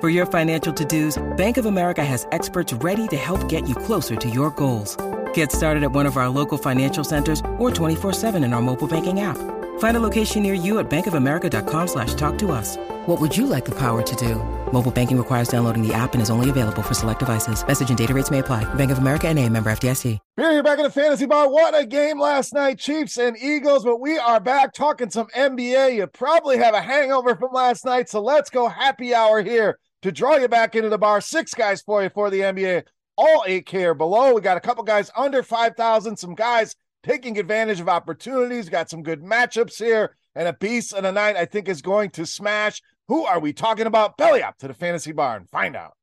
For your financial to-dos, Bank of America has experts ready to help get you closer to your goals. Get started at one of our local financial centers or 24-7 in our mobile banking app. Find a location near you at bankofamerica.com slash talk to us. What would you like the power to do? Mobile banking requires downloading the app and is only available for select devices. Message and data rates may apply. Bank of America and a member FDIC. Here, you're back in the fantasy bar. What a game last night, Chiefs and Eagles. But we are back talking some NBA. You probably have a hangover from last night, so let's go happy hour here to draw you back into the bar. Six guys for you for the NBA, all 8K or below. We got a couple guys under 5,000, some guys taking advantage of opportunities. Got some good matchups here, and a beast and a night I think is going to smash. Who are we talking about? Belly up to the fantasy bar and find out.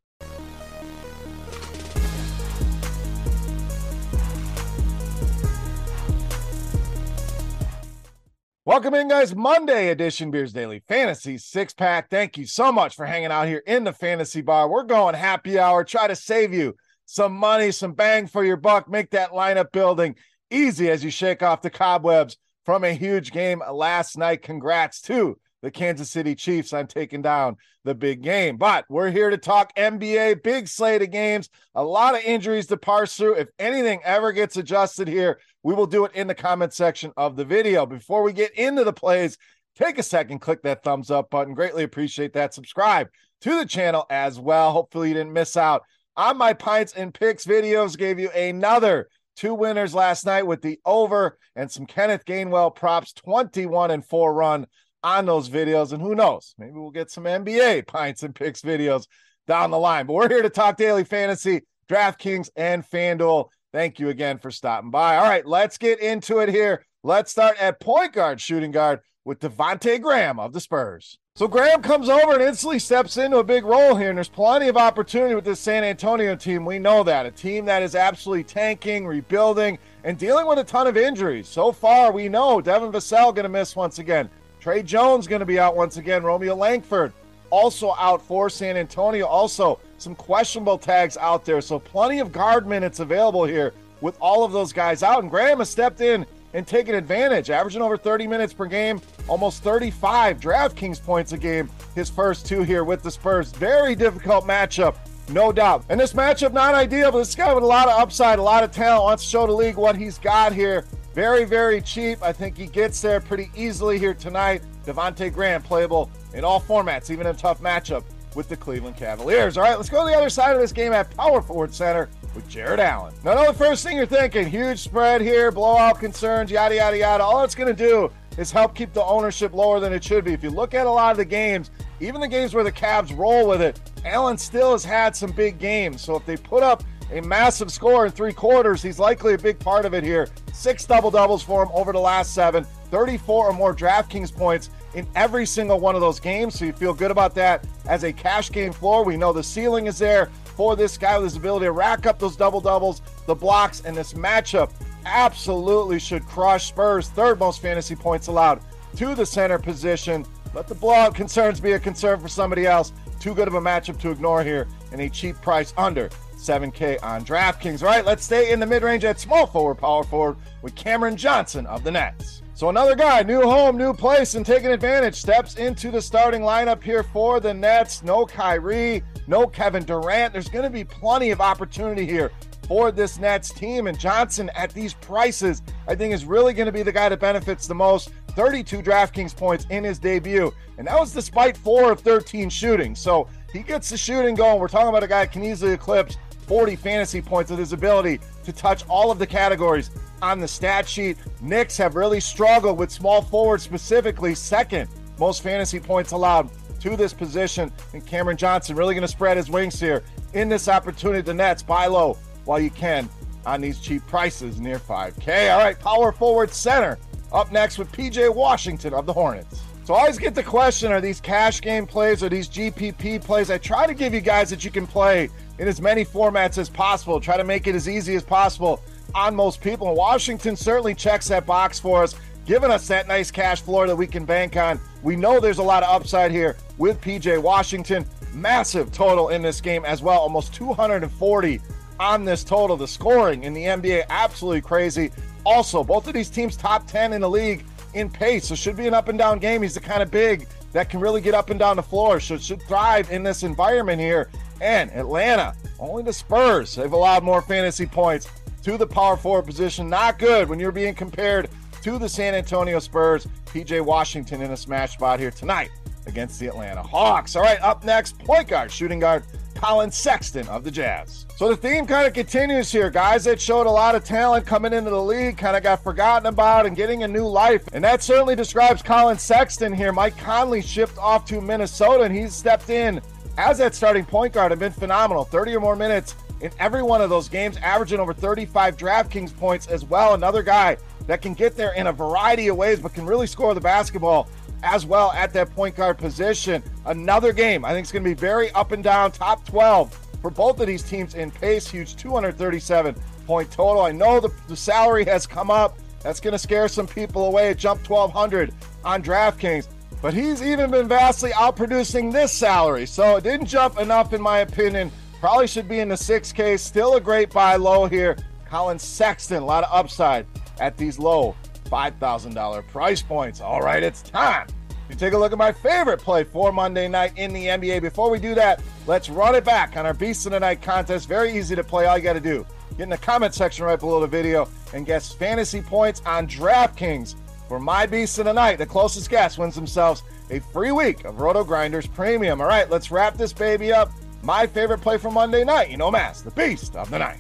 Welcome in, guys. Monday edition Beers Daily Fantasy Six Pack. Thank you so much for hanging out here in the fantasy bar. We're going happy hour. Try to save you some money, some bang for your buck. Make that lineup building easy as you shake off the cobwebs from a huge game last night. Congrats to the Kansas City Chiefs on taking down the big game. But we're here to talk NBA, big slate of games, a lot of injuries to parse through. If anything ever gets adjusted here, we will do it in the comment section of the video. Before we get into the plays, take a second, click that thumbs up button. Greatly appreciate that. Subscribe to the channel as well. Hopefully, you didn't miss out on my pints and picks videos. Gave you another two winners last night with the over and some Kenneth Gainwell props, 21 and 4 run on those videos. And who knows, maybe we'll get some NBA pints and picks videos down the line. But we're here to talk daily fantasy, DraftKings, and FanDuel. Thank you again for stopping by. All right, let's get into it here. Let's start at point guard, shooting guard with Devonte Graham of the Spurs. So Graham comes over and instantly steps into a big role here, and there's plenty of opportunity with this San Antonio team. We know that a team that is absolutely tanking, rebuilding, and dealing with a ton of injuries. So far, we know Devin Vassell going to miss once again. Tre Jones going to be out once again. Romeo Langford also out for San Antonio. Also, some questionable tags out there. So, plenty of guard minutes available here with all of those guys out. And Graham has stepped in and taken advantage, averaging over 30 minutes per game, almost 35 DraftKings points a game, his first two here with the Spurs. Very difficult matchup. No doubt. And this matchup, not ideal, but this guy with a lot of upside, a lot of talent, wants to show the league what he's got here. Very, very cheap. I think he gets there pretty easily here tonight. Devonte Graham playable in all formats, even in a tough matchup with the Cleveland Cavaliers. All right, let's go to the other side of this game at Power Forward Center with Jarrett Allen. Now, know the first thing you're thinking huge spread here, blowout concerns, yada, yada, yada. All it's going to do is help keep the ownership lower than it should be. If you look at a lot of the games, even the games where the Cavs roll with it, Allen still has had some big games. So if they put up a massive score in three quarters, he's likely a big part of it here. Six double doubles for him over the last seven, 34 or more DraftKings points in every single one of those games. So you feel good about that as a cash game floor. We know the ceiling is there for this guy with his ability to rack up those double doubles, the blocks, and this matchup absolutely should crush Spurs' third most fantasy points allowed to the center position. Let the blowout concerns be a concern for somebody else. Too good of a matchup to ignore here and a cheap price under 7K on DraftKings. All right, let's stay in the mid range at small forward, power forward with Cameron Johnson of the Nets. So another guy, new home, new place, and taking advantage, steps into the starting lineup here for the Nets. No Kyrie, no Kevin Durant. There's going to be plenty of opportunity here for this Nets team. And Johnson at these prices, I think, is really going to be the guy that benefits the most. 32 DraftKings points in his debut. And that was despite four of 13 shooting. So he gets the shooting going. We're talking about a guy that can easily eclipse 40 fantasy points with his ability to touch all of the categories on the stat sheet. Knicks have really struggled with small forward specifically, second most fantasy points allowed to this position. And Cameron Johnson really going to spread his wings here in this opportunity. The Nets buy low while you can on these cheap prices near 5K. All right, power forward center up next with PJ Washington of the Hornets. So I always get the question are these cash game plays or these GPP plays? I try to give you guys that you can play in as many formats as possible, try to make it as easy as possible on most people. And Washington certainly checks that box for us, giving us that nice cash floor that we can bank on. We know there's a lot of upside here with PJ Washington. Massive total in this game as well, almost 240 on this total. The scoring in the NBA, absolutely crazy. Also, both of these teams top 10 in the league in pace, so should be an up and down game. He's the kind of big that can really get up and down the floor, so should thrive in this environment here. And Atlanta, only the Spurs, they've allowed more fantasy points to the power forward position. Not good when you're being compared to the San Antonio Spurs. PJ Washington in a smash spot here tonight against the Atlanta Hawks. All right, up next, point guard, shooting guard Collin Sexton of the Jazz. So the theme kind of continues here. Guys that showed a lot of talent coming into the league kind of got forgotten about and getting a new life. And that certainly describes Collin Sexton here. Mike Conley shipped off to Minnesota and he's stepped in as that starting point guard and been phenomenal. 30 or more minutes in every one of those games, averaging over 35 DraftKings points as well. Another guy that can get there in a variety of ways, but can really score the basketball as well at that point guard position. Another game I think it's going to be very up and down, top 12 for both of these teams in pace. Huge 237 point total. I know the, the salary has come up. That's going to scare some people away. It jumped 1,200 on DraftKings. But he's even been vastly outproducing this salary. So it didn't jump enough, in my opinion, Probably should be in the 6K. Still a great buy low here. Collin Sexton, a lot of upside at these low $5,000 price points. All right, it's time to take a look at my favorite play for Monday night in the NBA. Before we do that, let's run it back on our Beast of the Night contest. Very easy to play. All you got to do, get in the comment section right below the video and guess fantasy points on DraftKings for my Beast of the Night. The closest guess wins themselves a free week of RotoGrinders Premium. All right, let's wrap this baby up my favorite play from Monday night. You know, Mass, the beast of the night.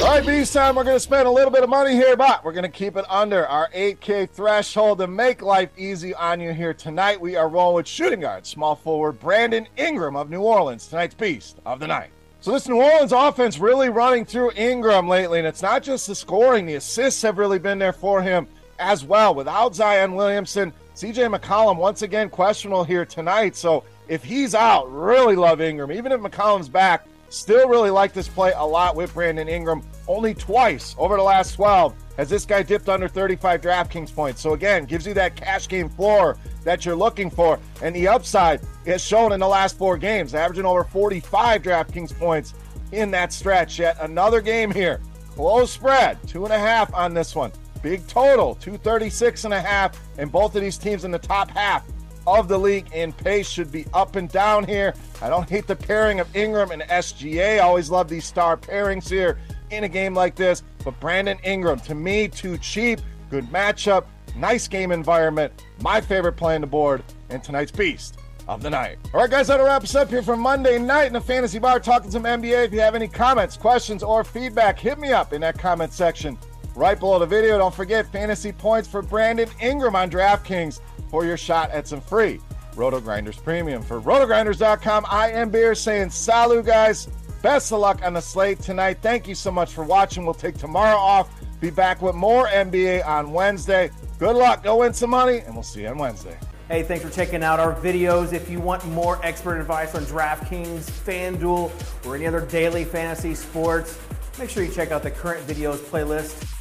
All right, Beast time. We're going to spend a little bit of money here, but we're going to keep it under our 8K threshold to make life easy on you here tonight. We are rolling with shooting guard, small forward Brandon Ingram of New Orleans, tonight's Beast of the Night. So this New Orleans offense really running through Ingram lately, and it's not just the scoring; the assists have really been there for him as well. Without Zion Williamson, CJ McCollum once again questionable here tonight. So if he's out, really love Ingram. Even if McCollum's back, still really like this play a lot with Brandon Ingram. Only twice over the last 12 has this guy dipped under 35 DraftKings points. So again, gives you that cash game floor that you're looking for. And the upside is shown in the last four games, averaging over 45 DraftKings points in that stretch. Yet another game here. Close spread, two and a half on this one. Big total, 236 and a half, and both of these teams in the top half of the league in pace should be up and down here. I don't hate the pairing of Ingram and SGA. I always love these star pairings here in a game like this. But Brandon Ingram, to me, too cheap. Good matchup, nice game environment. My favorite play on the board, and tonight's beast of the night. All right, guys, that'll wrap us up here for Monday night in the Fantasy Bar talking some NBA. If you have any comments, questions, or feedback, hit me up in that comment section right below the video. Don't forget fantasy points for Brandon Ingram on DraftKings for your shot at some free RotoGrinders Premium. For rotogrinders.com, I am Beer saying salut, guys. Best of luck on the slate tonight. Thank you so much for watching. We'll take tomorrow off. Be back with more NBA on Wednesday. Good luck. Go win some money, and we'll see you on Wednesday. Hey, thanks for checking out our videos. If you want more expert advice on DraftKings, FanDuel, or any other daily fantasy sports, make sure you check out the current videos playlist